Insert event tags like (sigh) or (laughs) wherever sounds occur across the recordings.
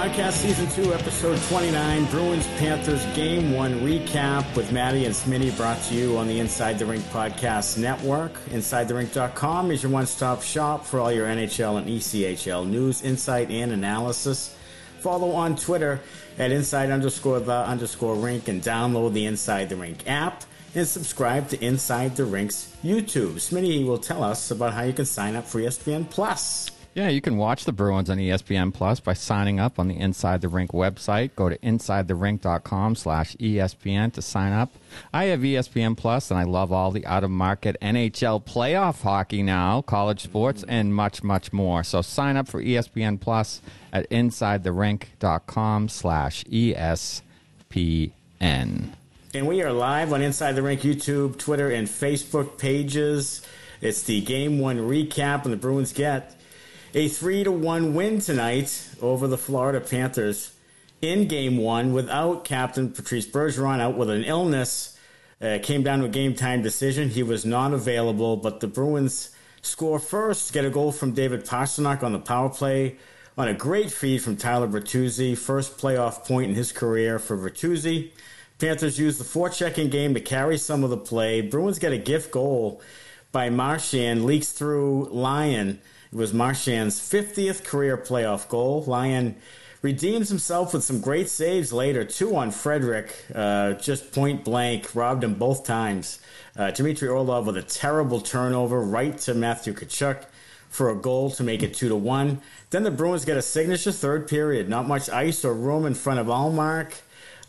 Podcast, Season 2, Episode 29, Bruins Panthers Game 1 recap with Maddie and Smitty brought to you on the Inside the Rink Podcast Network. InsideTheRink.com is your one stop shop for all your NHL and ECHL news, insight, and analysis. Follow on Twitter at Inside underscore the underscore rink and download the Inside the Rink app and subscribe to Inside the Rink's YouTube. Smitty will tell us about how you can sign up for ESPN Plus. Yeah, you can watch the Bruins on ESPN Plus by signing up on the Inside the Rink website. Go to insidetherink.com slash ESPN to sign up. I have ESPN Plus, and I love all the out-of-market NHL playoff hockey now, college sports, and much, much more. So sign up for ESPN Plus at insidetherink.com slash ESPN. And we are live on Inside the Rink YouTube, Twitter, and Facebook pages. It's the Game 1 recap, and the Bruins get a 3 to 1 win tonight over the Florida Panthers in game one without captain Patrice Bergeron out with an illness. Uh, came down to a game time decision. He was not available, but the Bruins score first, get a goal from David Pastrnak on the power play on a great feed from Tyler Bertuzzi. First playoff point in his career for Bertuzzi. Panthers use the forechecking game to carry some of the play. Bruins get a gift goal by Marchand, leaks through Lyon it was Marchand's 50th career playoff goal. Lyon redeems himself with some great saves later. Two on Frederic, uh, just point blank, robbed him both times. Uh, Dmitry Orlov with a terrible turnover right to Matthew Tkachuk for a goal to make it two to one. Then the Bruins get a signature third period. Not much ice or room in front of Ullmark.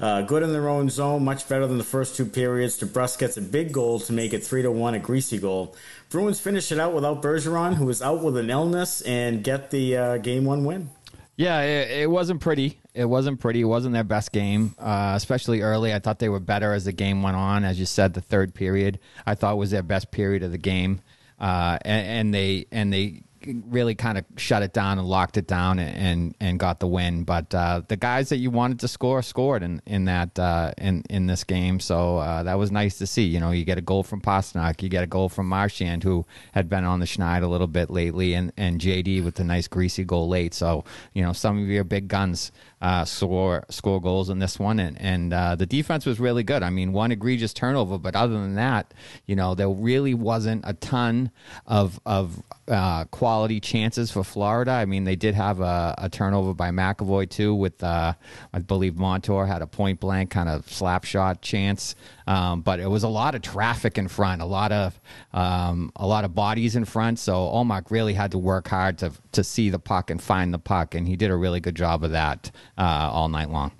Uh, good in their own zone, much better than the first two periods. DeBrusk gets a big goal to make it three to one, a greasy goal. Bruins finish it out without Bergeron, who was out with an illness, and get the uh, game one win. Yeah, it, it, wasn't pretty. It wasn't pretty. It wasn't their best game, uh, especially early. I thought they were better as the game went on. As you said, the third period I thought was their best period of the game, uh, and, and they and they really kind of shut it down and locked it down and and, got the win. But uh, the guys that you wanted to score scored in in that uh, in in this game, so uh, that was nice to see. You know, you get a goal from Pastrnak, you get a goal from Marchand, who had been on the schneid a little bit lately, and and JD with the nice greasy goal late. So you know, some of your big guns uh, score score goals in this one, and and uh, the defense was really good. I mean, one egregious turnover, but other than that, you know, there really wasn't a ton of of uh, quality chances for Florida. I mean, they did have a, a turnover by McAvoy too, with uh, I believe Montour had a point blank kind of slap shot chance, um, but it was a lot of traffic in front, a lot of um, a lot of bodies in front. So Ullmark really had to work hard to to see the puck and find the puck, and he did a really good job of that uh, all night long.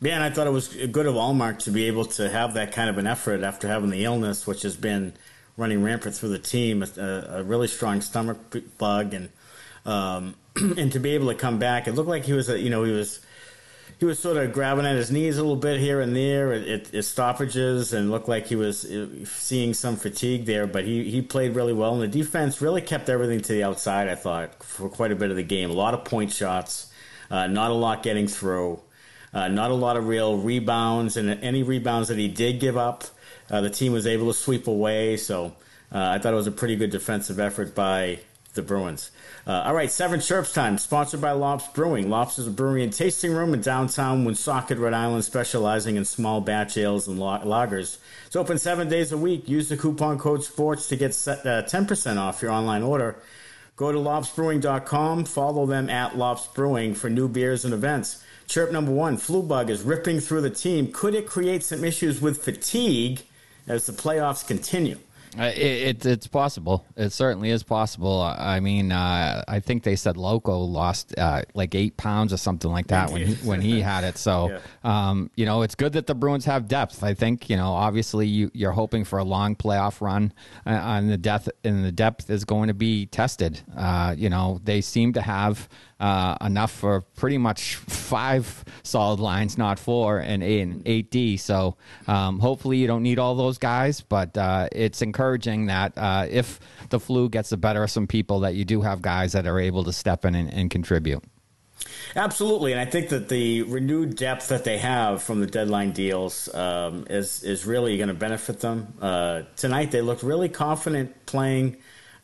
Yeah, and I thought it was good of Ullmark to be able to have that kind of an effort after having the illness, which has been running rampant through the team, a, a really strong stomach bug, and um, (clears throat) and to be able to come back, it looked like he was, a, you know, he was he was sort of grabbing at his knees a little bit here and there at, at, stoppages, and looked like he was uh, seeing some fatigue there. But he he played really well, and the defense really kept everything to the outside. I thought for quite a bit of the game, a lot of point shots, uh, not a lot getting through. Uh, not a lot of real rebounds, and any rebounds that he did give up, uh, the team was able to sweep away. So uh, I thought it was a pretty good defensive effort by the Bruins. Uh, all right, Seven Chirps time, sponsored by Lops Brewing. Lops is a brewery and tasting room in downtown Woonsocket, Rhode Island, specializing in small batch ales and lagers. It's open seven days a week. Use the coupon code SPORTS to get set, uh, 10% off your online order. Go to lopsbrewing.com, follow them at Lops Brewing for new beers and events. Chirp number one, flu bug is ripping through the team. Could it create some issues with fatigue as the playoffs continue? Uh, it, it, it's possible. It certainly is possible. I mean, uh, I think they said Lauko lost uh, like eight pounds or something like that when he, (laughs) when he had it. So, yeah. um, you know, it's good that the Bruins have depth. I think you know, obviously, you, you're hoping for a long playoff run, uh, and the depth and the depth is going to be tested. Uh, you know, they seem to have uh, enough for pretty much five solid lines, not four, and eight and eight D. So um, hopefully you don't need all those guys, but uh, it's encouraging that uh, if the flu gets the better of some people, that you do have guys that are able to step in and, and contribute. Absolutely, and I think that the renewed depth that they have from the deadline deals um, is is really going to benefit them. Uh, tonight, they looked really confident playing,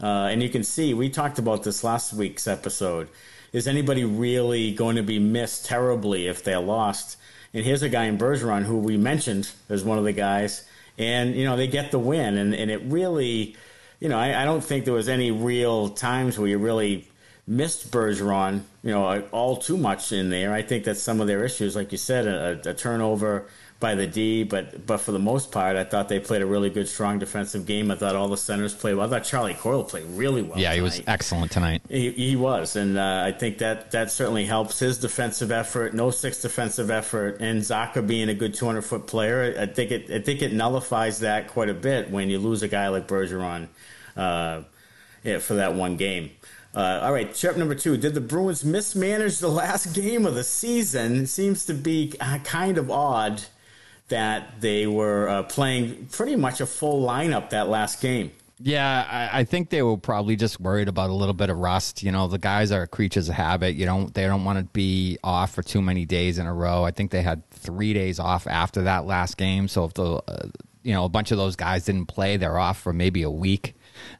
uh, and you can see we talked about this last week's episode is anybody really going to be missed terribly if they're lost? And here's a guy in Bergeron who we mentioned as one of the guys, and you know they get the win, and, and it really, you know, I, I don't think there was any real times where you really missed Bergeron, you know, all too much in there. I think that's some of their issues, like you said, a, a turnover by the D, but but for the most part, I thought they played a really good, strong defensive game. I thought all the centers played well. I thought Charlie Coyle played really well. Yeah, tonight. he was excellent tonight. He, he was, and uh, I think that that certainly helps his defensive effort. No six defensive effort, and Zacha being a good 200 foot player. I think it I think it nullifies that quite a bit when you lose a guy like Bergeron uh, yeah, for that one game. Uh, all right, chirp number two. Did the Bruins mismanage the last (laughs) game of the season? It seems to be uh, kind of odd that they were uh, playing pretty much a full lineup that last game. Yeah, I, I, think they were probably just worried about a little bit of rust. You know, the guys are creatures of habit. You don't they don't want to be off for too many days in a row. I think they had three days off after that last game. So if the uh, you know a bunch of those guys didn't play, they're off for maybe a week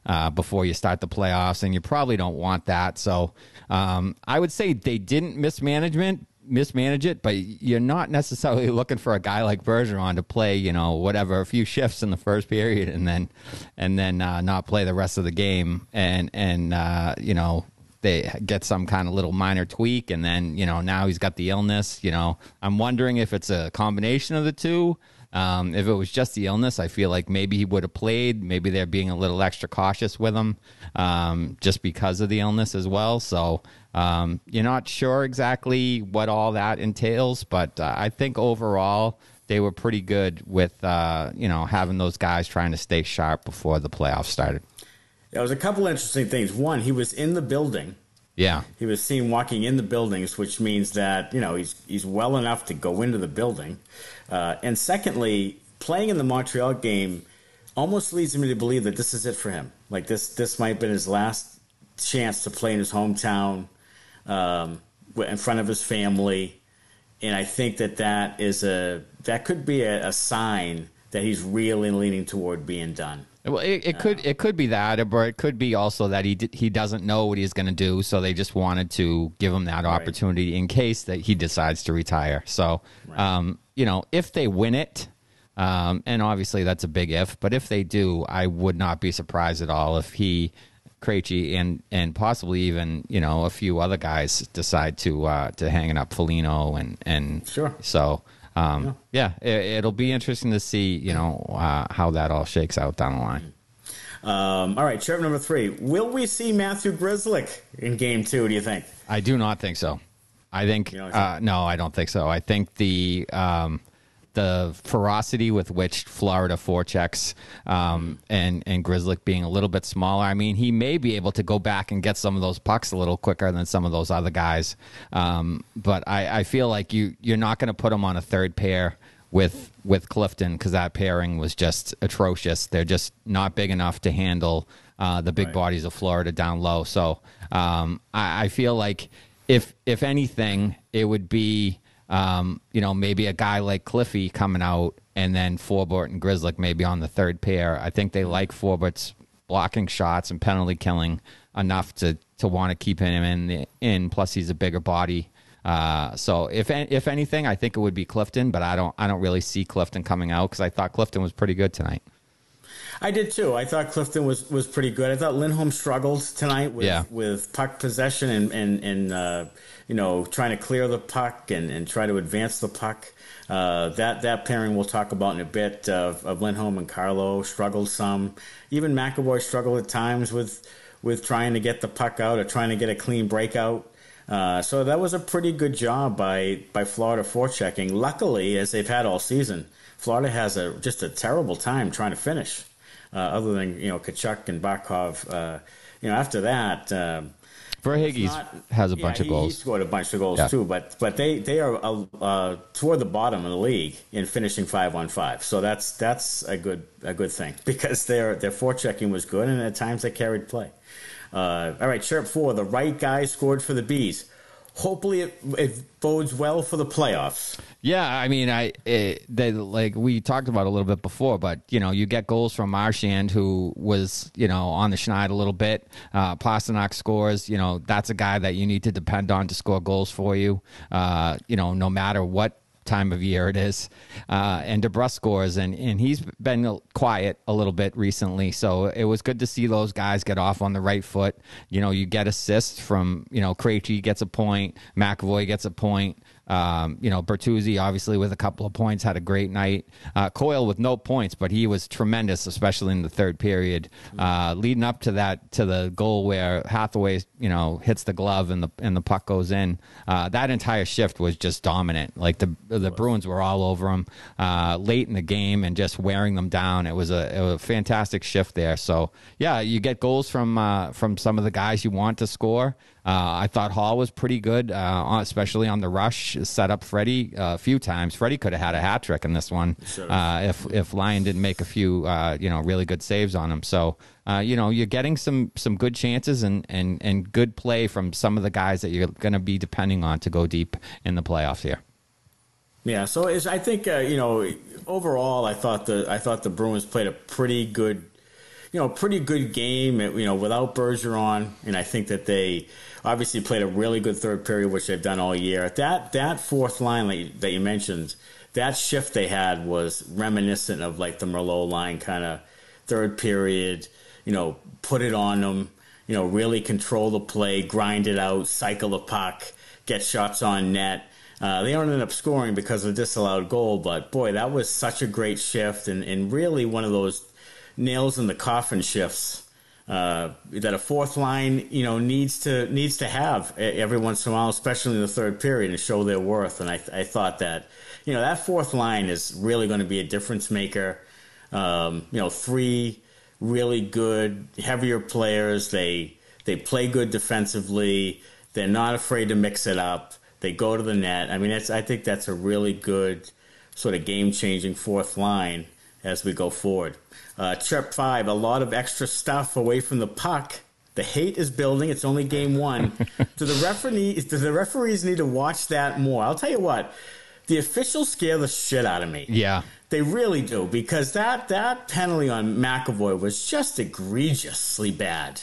uh, before you start the playoffs, and you probably don't want that. So um, I would say they didn't mismanagement mismanage it, but you're not necessarily (laughs) looking for a guy like Bergeron to play, you know, whatever, a few shifts in the first period and then and then uh, not play the rest of the game and and uh, you know they get some kind of little minor tweak and then you know now he's got the illness. You know, I'm wondering if it's a combination of the two. Um, if it was just the illness, I feel like maybe he would have played. Maybe they're being a little extra cautious with him um, just because of the illness as well. So um, you're not sure exactly what all that entails, but uh, I think overall they were pretty good with uh, you know having those guys trying to stay sharp before the playoffs started. There was a couple interesting things. One, he was in the building. Yeah, he was seen walking in the buildings, which means that you know he's he's well enough to go into the building. Uh, and secondly, playing in the Montreal game almost leads me to believe that this is it for him. Like this, this might have been his last chance to play in his hometown, um, in front of his family. And I think that that is a that could be a, a sign that he's really leaning toward being done. Well, it, it could it could be that, or it could be also that he he doesn't know what he's going to do, so they just wanted to give him that opportunity in case that he decides to retire. So, right. um, you know, if they win it, um, and obviously that's a big if, but if they do, I would not be surprised at all if he, Krejci, and and possibly even you know a few other guys decide to uh, to hang it up Foligno and and sure. So um, yeah, yeah it, will be interesting to see you know uh, how that all shakes out down the line. Um, all right, chirp number three. Will we see Matthew Grzelcyk in game two, do you think? I do not think so. I think, uh, no, I don't think so. I think the um, the ferocity with which Florida forechecks um, and and Grzelcyk being a little bit smaller. I mean, he may be able to go back and get some of those pucks a little quicker than some of those other guys. Um, but I, I feel like you you're not going to put him on a third pair with with Clifton because that pairing was just atrocious. They're just not big enough to handle uh, the big right. bodies of Florida down low. So um, I, I feel like if if anything, it would be um, you know, maybe a guy like Cliffy coming out and then Forbort and Grzelcyk maybe on the third pair. I think they like Forbort's blocking shots and penalty killing enough to, to want to keep him in. The, in plus, he's a bigger body. Uh, so if if anything, I think it would be Clifton, but I don't I don't really see Clifton coming out because I thought Clifton was pretty good tonight. I did too. I thought Clifton was, was pretty good. I thought Lindholm struggled tonight with, yeah. with puck possession and and, and uh, you know trying to clear the puck and, and try to advance the puck. Uh, that that pairing we'll talk about in a bit of, of Lindholm and Carlo struggled some. Even McAvoy struggled at times with with trying to get the puck out or trying to get a clean breakout. Uh, so that was a pretty good job by by Florida forechecking. Luckily, as they've had all season, Florida has a just a terrible time trying to finish uh, other than you know Tkachuk and Barkov. Uh, you know, after that. Uh, Verhaeghe has a bunch yeah, of goals. He scored a bunch of goals yeah. too, but but they they are uh, uh, toward the bottom of the league in finishing five on five. So that's that's a good a good thing (laughs) because their their forechecking was good and at times they carried play. Uh, all right, chirp four. The right guy scored for the bees. Hopefully it, it bodes well for the playoffs. Yeah, I mean, I it, they like we talked about a little bit before, but you know, you get goals from Marchand, who was you know on the schneid a little bit. Uh, Pastrnak scores. You know, that's a guy that you need to depend on to score goals for you. Uh, you know, no matter what time of year it is. Uh, and DeBrusk scores, and, and he's been quiet a little bit recently. So it was good to see those guys get off on the right foot. You know, you get assists from, you know, Krejci gets a point, McAvoy gets a point. Um, you know, Bertuzzi obviously with a couple of points had a great night. Uh, Coyle with no points, but he was tremendous, especially in the third period, uh, leading up to that to the goal where Hathaway, you know, hits the glove and the and the puck goes in. Uh, that entire shift was just dominant. Like the the Bruins were all over him uh, late in the game and just wearing them down. It was a, it was a fantastic shift there. So yeah, you get goals from uh, from some of the guys you want to score. Uh, I thought Hall was pretty good, uh, especially on the rush. Set up Freddie uh, a few times. Freddie could have had a hat trick in this one uh, if if Lyon didn't make a few uh, you know really good saves on him. So uh, you know you're getting some some good chances and and and good play from some of the guys that you're going to be depending on to go deep in the playoffs here. Yeah, so I think you know overall, I thought the I thought the Bruins played a pretty good you know, pretty good game, you know, without Bergeron. And I think that they obviously played a really good third period, which they've done all year. That that fourth line that you, that you mentioned, that shift they had was reminiscent of like the Merlot line kind of third period. You know, put it on them. You know, really control the play, grind it out, cycle the puck, get shots on net. Uh, they only ended up scoring because of disallowed goal, but boy, that was such a great shift and, and really one of those nails in the coffin shifts uh, that a fourth line, you know, needs to needs to have every once in a while, especially in the third period, and show their worth. And I, I thought that, you know, that fourth line is really going to be a difference maker. Um, you know, three really good, heavier players. They they play good defensively. They're not afraid to mix it up. They go to the net. I mean, it's, I think that's a really good sort of game changing fourth line as we go forward. Uh, chirp five, a lot of extra stuff away from the puck. The hate is building. It's only game one. (laughs) do the referees do the referees need to watch that more? I'll tell you what, the officials scare the shit out of me. Yeah, they really do because that that penalty on McAvoy was just egregiously bad.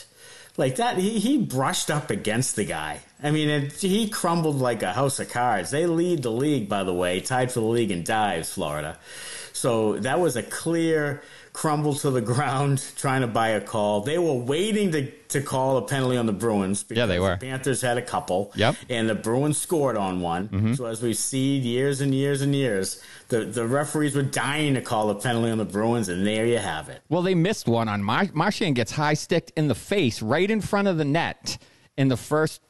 Like that, he, he brushed up against the guy. I mean, it, he crumbled like a house of cards. They lead the league, by the way, tied for the league in dives, Florida. So that was a clear crumble to the (laughs) ground trying to buy a call. They were waiting to, to call a penalty on the Bruins. Yeah, they were. The Panthers had a couple. Yep. And the Bruins scored on one. Mm-hmm. So as we've seen years and years and years, the, the referees were dying to call a penalty on the Bruins, and there you have it. Well, they missed one on Mar- Marchand gets high sticked in the face right in front of the net in the first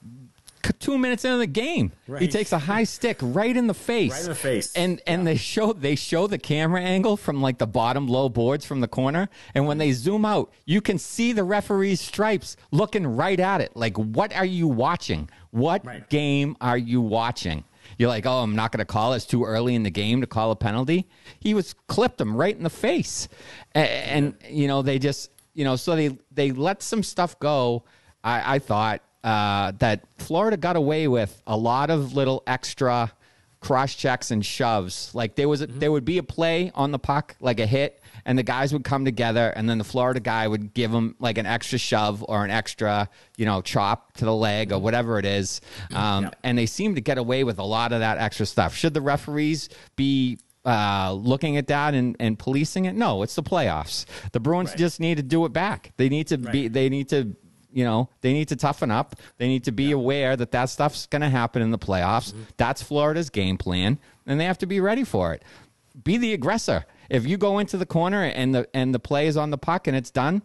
two minutes into the game. Right. He takes a high stick right in the face. Right in the face. And and yeah. they show they show the camera angle from like the bottom low boards from the corner. And when they zoom out, you can see the referee's stripes looking right at it. Like, what are you watching? What right. game are you watching? You're like, oh, I'm not going to call. It's too early in the game to call a penalty. He was clipped him right in the face, and, and you know they just you know so they they let some stuff go. I, I thought uh, that Florida got away with a lot of little extra cross checks and shoves. Like there was, a, mm-hmm. there would be a play on the puck, like a hit, and the guys would come together, and then the Florida guy would give them like an extra shove or an extra, you know, chop to the leg or mm-hmm. whatever it is. Um, yeah. And they seem to get away with a lot of that extra stuff. Should the referees be uh, looking at that and, and policing it? No, it's the playoffs. The Bruins right. just need to do it back. They need to right. be. They need to you know, they need to toughen up. They need to be yeah. aware that that stuff's going to happen in the playoffs. Mm-hmm. That's Florida's game plan, and they have to be ready for it. Be the aggressor. If you go into the corner and the and the play is on the puck and it's done,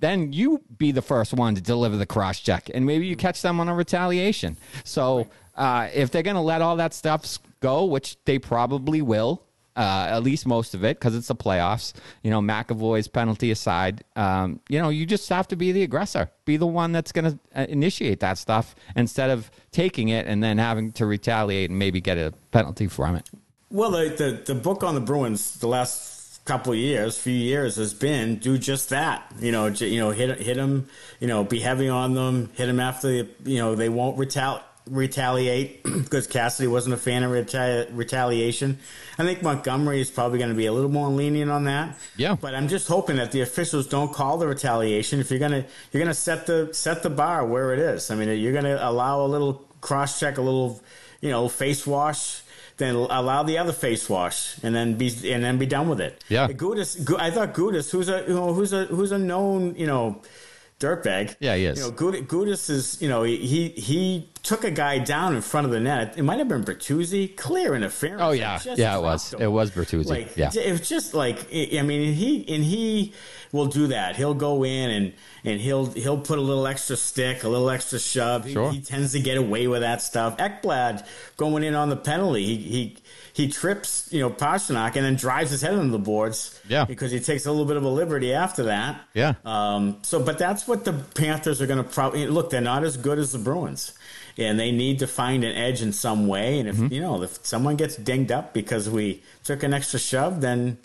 then you be the first one to deliver the cross check, and maybe you catch them on a retaliation. So uh, if they're going to let all that stuff go, which they probably will, uh, at least most of it, because it's the playoffs. You know, McAvoy's penalty aside, um, you know, you just have to be the aggressor, be the one that's going to uh, initiate that stuff instead of taking it and then having to retaliate and maybe get a penalty from it. Well, the the, the book on the Bruins the last couple years, few years, has been do just that. You know, you know, hit hit them. You know, be heavy on them. Hit them after the, you know they won't retaliate retaliate (clears throat) because Cassidy wasn't a fan of retali- retaliation. I think Montgomery is probably going to be a little more lenient on that. Yeah. But I'm just hoping that the officials don't call the retaliation. If you're gonna you're gonna set the set the bar where it is. I mean, you're gonna allow a little cross check, a little you know face wash. Then allow the other face wash, and then be and then be done with it. Yeah. Gudas, I thought Gudas, who's a you know who's a who's a known you know dirtbag. Yeah, he is. You know, Gudas is you know he he took a guy down in front of the net. It might have been Bertuzzi, clear interference. Oh yeah, yeah, it was. him. It was Bertuzzi. Like yeah, it was just like I mean he and he will do that. He'll go in and and he'll he'll put a little extra stick, a little extra shove. He, he tends to get away with that stuff. Ekblad going in on the penalty, he he he trips you know Pastrnak and then drives his head into the boards. Yeah. because he takes a little bit of a liberty after that. Yeah. Um. So, but that's what the Panthers are going to probably look. They're not as good as the Bruins. And they need to find an edge in some way. And if Mm-hmm. you know, if someone gets dinged up because we took an extra shove, then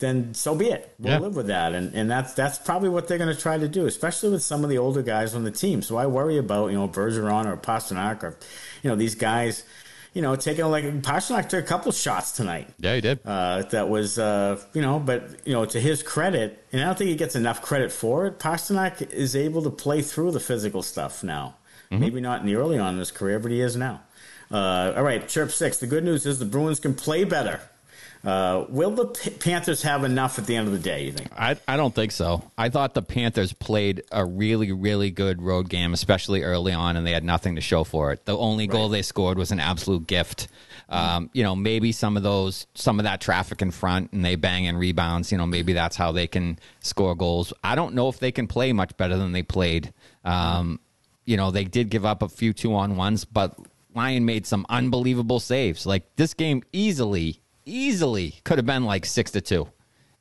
then so be it. We'll Yeah. live with that, and and that's that's probably what they're going to try to do, especially with some of the older guys on the team. So I worry about you know Bergeron or Pastrnak or you know these guys, you know taking like Pastrnak took a couple shots tonight. yeah, he did. Uh, that was uh, you know, but you know to his credit, and I don't think he gets enough credit for it. Pastrnak is able to play through the physical stuff now. Maybe not in the early on in his career, but he is now. Uh, all right, chirp six. The good news is the Bruins can play better. Uh, will the P- Panthers have enough at the end of the day? You think? I, I don't think so. I thought the Panthers played a really, really good road game, especially early on, and they had nothing to show for it. The only goal they scored was an absolute gift. Um, you know, maybe some of those, some of that traffic in front, and they bang and rebounds. You know, maybe that's how they can score goals. I don't know if they can play much better than they played. Um, you know, they did give up a few two on ones, but Lyon made some unbelievable saves. Like this game easily, easily could have been like six to two,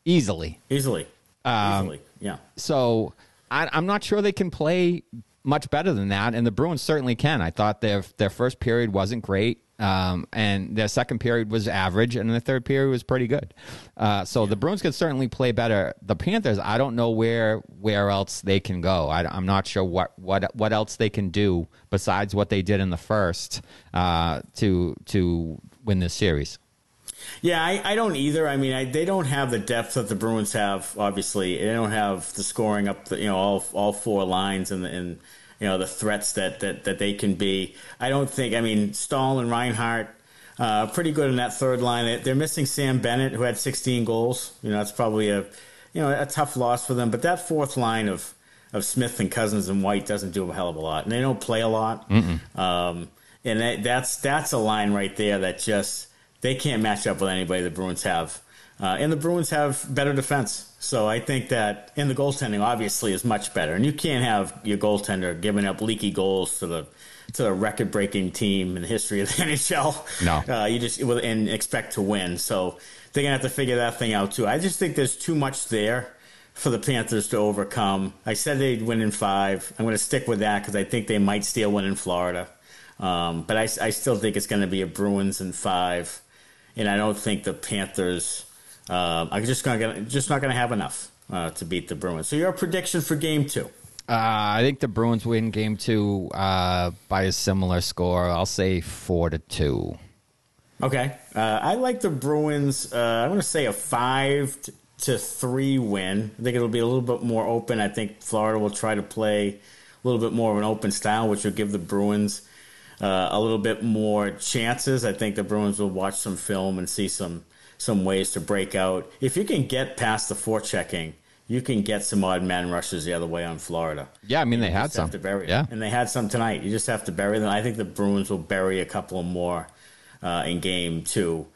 easily. Easily, Um, easily, yeah. So I, I'm not sure they can play much better than that, and the Bruins certainly can. I thought their their first period wasn't great, um, and their second period was average, and the third period was pretty good. Uh, so the Bruins could certainly play better. The Panthers, I don't know where where else they can go. I, am not sure what what what else they can do besides what they did in the first uh, to to win this series. Yeah, I, I don't either. I mean, I, they don't have the depth that the Bruins have. Obviously, they don't have the scoring up. The, you know, all all four lines and the, and you know the threats that, that that they can be. I don't think. I mean, Staal and Reinhart. Uh, pretty good in that third line. They- They're missing Sam Bennett, who had 16 goals. You know, that's probably a, you know, a tough loss for them. But that fourth line of of Smith and Cousins and White doesn't do a hell of a lot, and they don't play a lot. Um, and that, that's that's a line right there that just they can't match up with anybody the Bruins have. Uh, and the Bruins have better defense. So I think that, and the goaltending obviously is much better. And you can't have your goaltender giving up leaky goals to the to the record breaking team in the history of the (laughs) NHL. No. uh, you just and expect to win. So they're gonna have to figure that thing out too. I just think there's too much there for the Panthers to overcome. I said they'd win in five. I'm going to stick with that because I think they might steal one in Florida. Um, but I, I still think it's going to be a Bruins in five, and I don't think the Panthers. Uh, I'm just going to just not going to have enough uh, to beat the Bruins. So your prediction for Game Two? Uh, I think the Bruins win game two uh, by a similar score. I'll say four to two. Okay, uh, I like the Bruins. Uh, I'm going to say a five to three win. I think it'll be a little bit more open. I think Florida will try to play a little bit more of an open style, which will give the Bruins uh, a little bit more chances. I think the Bruins will watch some film and see some some ways to break out. If you can get past the forechecking, you can get some odd man rushes the other way on Florida. Yeah, I mean they had some. have to bury Yeah, and they had some tonight. You just have to bury them. I think the Bruins will bury a couple more uh, in game two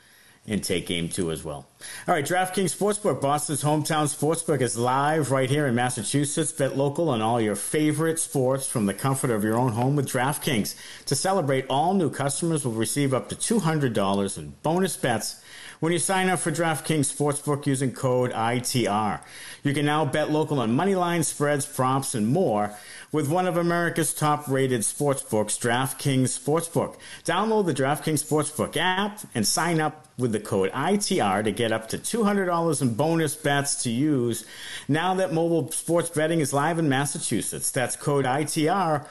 and take game two as well. All right, DraftKings Sportsbook, Boston's hometown sportsbook, is live right here in Massachusetts. Bet local on all your favorite sports from the comfort of your own home with DraftKings. To celebrate, all new customers will receive up to $200 in bonus bets when you sign up for DraftKings Sportsbook using code ITR. You can now bet local on money line spreads, props, and more with one of America's top rated sportsbooks, DraftKings Sportsbook. Download the DraftKings Sportsbook app and sign up with the code ITR to get up to $200 in bonus bets to use now that mobile sports betting is live in Massachusetts. That's code ITR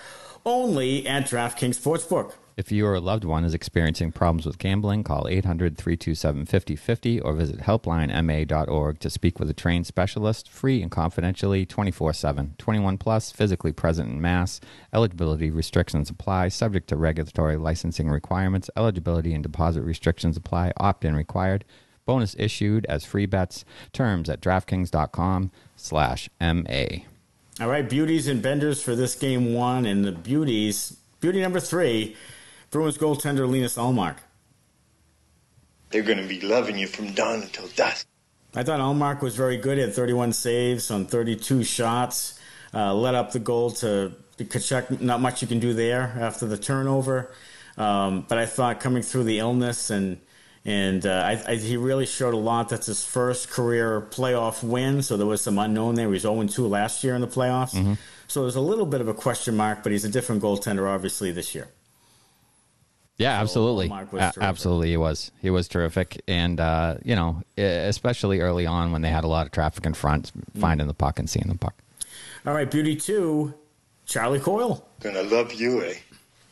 only at DraftKings Sportsbook. If you or a loved one is experiencing problems with gambling, call 800 327 5050 or visit helplinema.org to speak with a trained specialist, free and confidentially, 24 7. 21 plus, physically present in Mass. Eligibility restrictions apply, subject to regulatory licensing requirements. Eligibility and deposit restrictions apply, opt in required. Bonus issued as free bets. Terms at DraftKings.com slash MA. All right, beauties and benders for this game one, and the beauties. Beauty number three, Bruins goaltender Linus Ullmark. They're going to be loving you from dawn until dusk. I thought Ullmark was very good. He had 31 saves on 32 shots. Uh, let up the goal to, to Tkachuk. Not much you can do there after the turnover. Um, but I thought coming through the illness and and uh, I, I, he really showed a lot. That's his first career playoff win, so there was some unknown there. He was 0 2 last year in the playoffs. Mm-hmm. So there's a little bit of a question mark, but he's a different goaltender, obviously, this year. Yeah, absolutely. A- absolutely, he was. He was terrific, and uh, you know, especially early on when they had a lot of traffic in front, finding mm. the puck and seeing the puck. All right, beauty two, Charlie Coyle. Gonna love you, eh?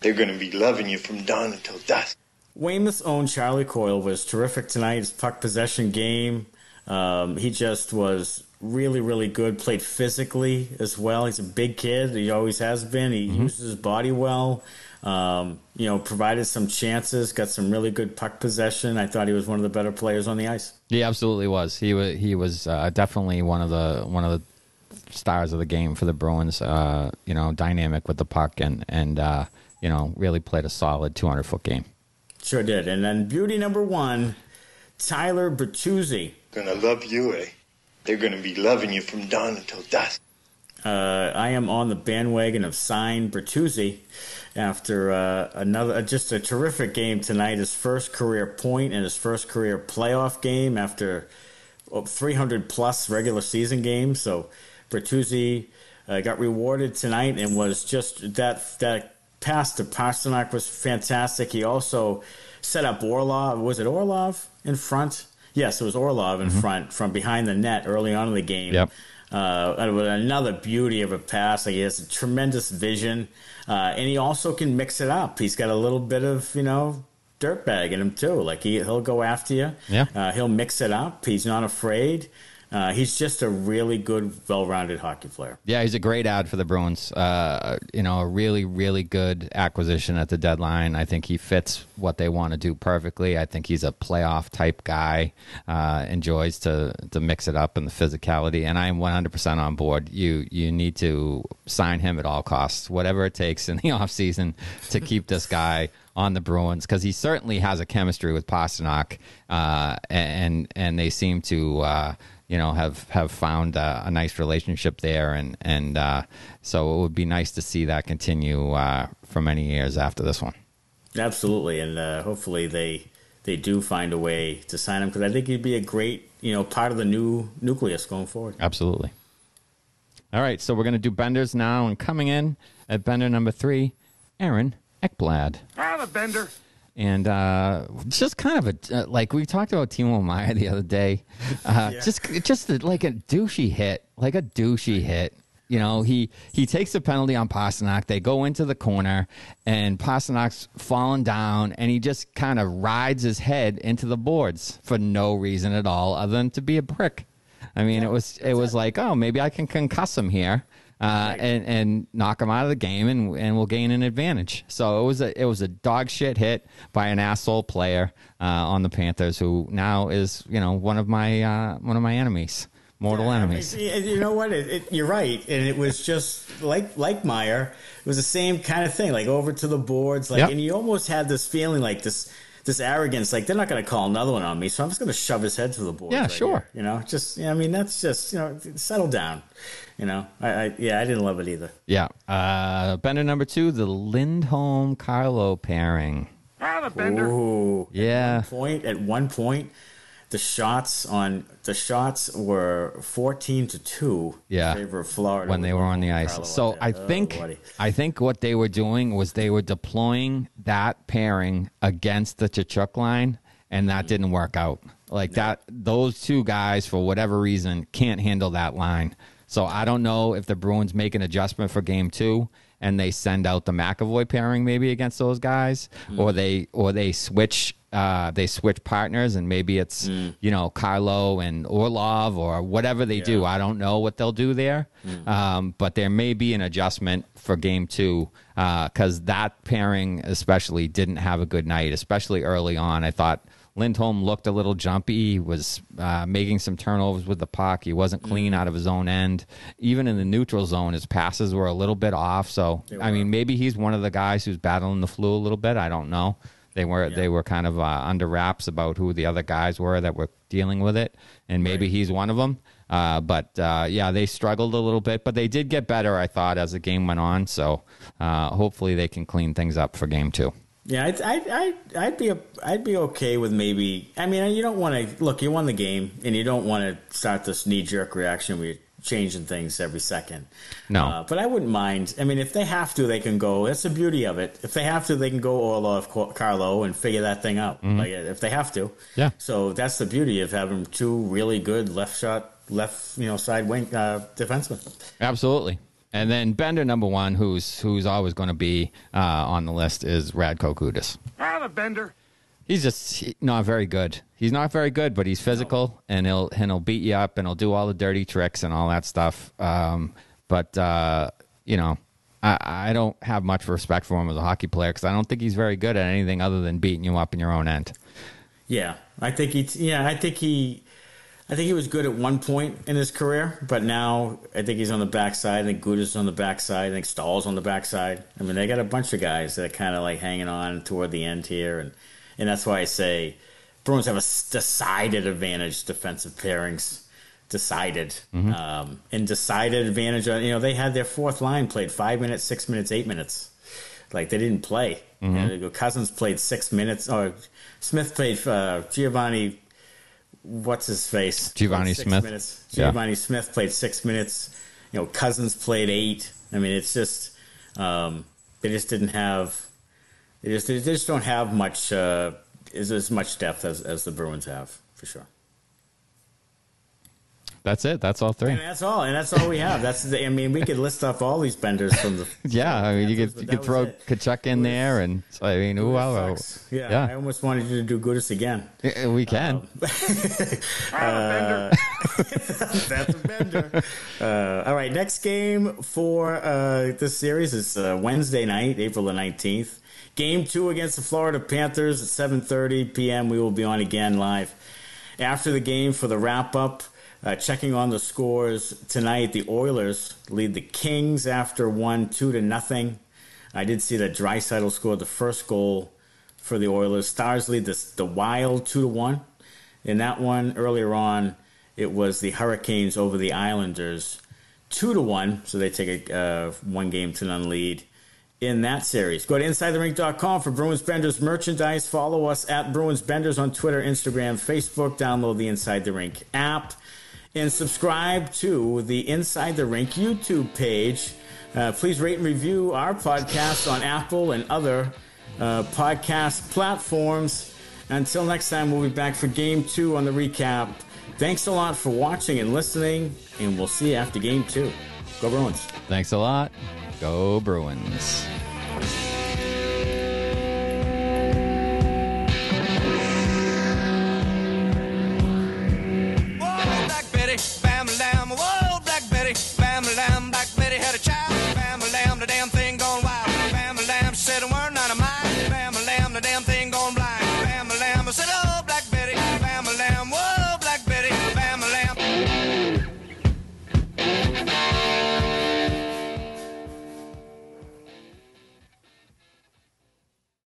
They're gonna be loving you from dawn until dusk. Weymouth's own Charlie Coyle was terrific tonight. His puck possession game, um, he just was really, really good. Played physically as well. He's a big kid. He always has been. He mm-hmm. uses his body well. Um, you know, provided some chances. Got some really good puck possession. I thought he was one of the better players on the ice. He absolutely was. He was. He was uh, definitely one of the one of the stars of the game for the Bruins. Uh, you know, dynamic with the puck and and uh, you know really played a solid 200 foot game. Sure did. And then beauty number one, Tyler Bertuzzi. Gonna love you, eh? They're gonna be loving you from dawn until dusk. Uh, I am on the bandwagon of sign Bertuzzi after uh, another uh, just a terrific game tonight. His first career point and his first career playoff game after oh, 300 plus regular season games. So Bertuzzi uh, got rewarded tonight and was just that that pass to Pastrnak was fantastic. He also set up Orlov. Was it Orlov in front? Yes, it was Orlov in mm-hmm. front from behind the net early on in the game. Yep. Uh, another beauty of a pass. Like he has a tremendous vision, uh, and he also can mix it up. He's got a little bit of you know dirtbag in him too. Like he he'll go after you. Yeah. Uh, he'll mix it up. He's not afraid. Uh, he's just a really good, well-rounded hockey player. Yeah, he's a great ad for the Bruins. Uh, you know, a really, really good acquisition at the deadline. I think he fits what they want to do perfectly. I think he's a playoff type guy. Uh, enjoys to to mix it up and the physicality. And I am 100% on board. You you need to sign him at all costs, whatever it takes in the (laughs) offseason to keep this guy on the Bruins because he certainly has a chemistry with Pastrnak, uh, and and they seem to uh, you know have have found a, a nice relationship there, and and uh, so it would be nice to see that continue uh, for many years after this one. Absolutely, and uh, hopefully they they do find a way to sign him because I think he'd be a great you know part of the new nucleus going forward. Absolutely. All right, so we're going to do benders now, and coming in at bender number three, Aaron Ekblad. Ah, the bender and uh, just kind of a uh, like we talked about Timo Meier the other day. (laughs) Uh, yeah. Just just a, like a douchey hit, like a douchey hit. You know, he he takes a penalty on Pastrnak. They go into the corner, and Pastrnak's falling down, and he just kind of rides his head into the boards for no reason at all, other than to be a prick. I mean, yeah, it was it was like, oh, maybe I can concuss him here uh, and and knock them out of the game, and and we'll gain an advantage. So it was a it was a dog shit hit by an asshole player uh, on the Panthers, who now is you know one of my uh, one of my enemies. Mortal enemies. You know what? It, it, you're right, and it was just like like Meier. It was the same kind of thing, like over to the boards, like, yep. and you almost had this feeling like this this arrogance, like they're not going to call another one on me, so I'm just going to shove his head through the board. Yeah, right sure. Here. You know, just yeah, I mean, that's just you know, settle down. You know, I, I yeah, I didn't love it either. Yeah, uh, bender number two, the Lindholm Carlo pairing. Ah, the bender. Ooh, yeah. At one point, at one point, the shots on the shots were 14 to 2 yeah. in favor of Florida when they were on the ice. So I think oh, I think what they were doing was they were deploying that pairing against the Tkachuk line and that mm-hmm. didn't work out. Like no. that those two guys for whatever reason can't handle that line. So I don't know if the Bruins make an adjustment for game 2 and they send out the McAvoy pairing maybe against those guys, or they or they switch uh, they switch partners and maybe it's you know Carlo and Orlov or whatever they do. I don't know what they'll do there, um, but there may be an adjustment for game two because that pairing especially didn't have a good night, especially early on. I thought. Lindholm looked a little jumpy. He was uh, making some turnovers with the puck. He wasn't clean out of his own end. Even in the neutral zone, his passes were a little bit off. So, I mean, maybe he's one of the guys who's battling the flu a little bit. I don't know. They were they were kind of uh, under wraps about who the other guys were that were dealing with it, and maybe he's one of them. Uh, but uh, yeah, they struggled a little bit, but they did get better. I thought as the game went on. So uh, hopefully they can clean things up for game two. Yeah, I'd, I'd, I'd, I'd be a, I'd be okay with maybe. I mean, you don't want to look. You won the game, and you don't want to start this knee jerk reaction where you're changing things every second. No. uh, but I wouldn't mind. I mean, if they have to, they can go. That's the beauty of it. If they have to, they can go all Orlov, Carlo, and figure that thing out. Like if they have to. Mm-hmm. Yeah. So that's the beauty of having two really good left shot, left you know side wing uh, defensemen. Absolutely. And then Bender number one, who's who's always going to be uh, on the list, is Radko Gudas. Ah, the bender. He's just he- not very good. He's not very good, but he's physical and he'll and he'll beat you up and he'll do all the dirty tricks and all that stuff. Um, but uh, you know, I, I don't have much respect for him as a hockey player because I don't think he's very good at anything other than beating you up in your own end. Yeah, I think he. Yeah, I think he. I think he was good at one point in his career, but now I think he's on the backside. I think Gudas is on the backside. I think Staal's on the backside. I mean, they got a bunch of guys that are kind of like hanging on toward the end here, and and that's why I say Bruins have a decided advantage defensive pairings. Decided, um, and decided advantage. You know, they had their fourth line played five minutes, six minutes, eight minutes. Like they didn't play. You know, Cousins played six minutes, or Smith played uh, Givani. What's his face? Givani six Smith. Minutes. Yeah. Givani Smith played six minutes. You know, Cousins played eight. I mean, it's just um, they just didn't have. They just they just don't have much uh, is as much depth as, as the Bruins have for sure. That's it. That's all three. And that's all. And that's all we have. That's the, I mean, we could list off all these benders from the. (laughs) Yeah, I mean, you could you could throw it. Tkachuk in there, and so, I mean, ooh, wow, Sucks. Yeah, yeah. I almost wanted you to do Gudas again. Yeah, we can. (laughs) Ah, the. (laughs) That's a bender. uh, all right, next game for uh, this series is uh, Wednesday night, April the nineteenth. Game two against the Florida Panthers at seven thirty p.m. We will be on again live after the game for the wrap up. Uh, checking on the scores tonight, the Oilers lead the Kings after one two to nothing. I did see that Draisaitl scored the first goal for the Oilers. Stars lead the, the Wild two to one. In that one earlier on, it was the Hurricanes over the Islanders two to one. So they take a uh, one game to none lead in that series. Go to InsideTheRink.com for Bruins Benders merchandise. Follow us at Bruins Benders on Twitter, Instagram, Facebook. Download the Inside the Rink app and subscribe to the Inside the Rink YouTube page. Uh, please rate and review our podcast on Apple and other uh, podcast platforms. Until next time, we'll be back for game two on the recap. Thanks a lot for watching and listening, and we'll see you after game two. Go Bruins. Thanks a lot. Go Bruins.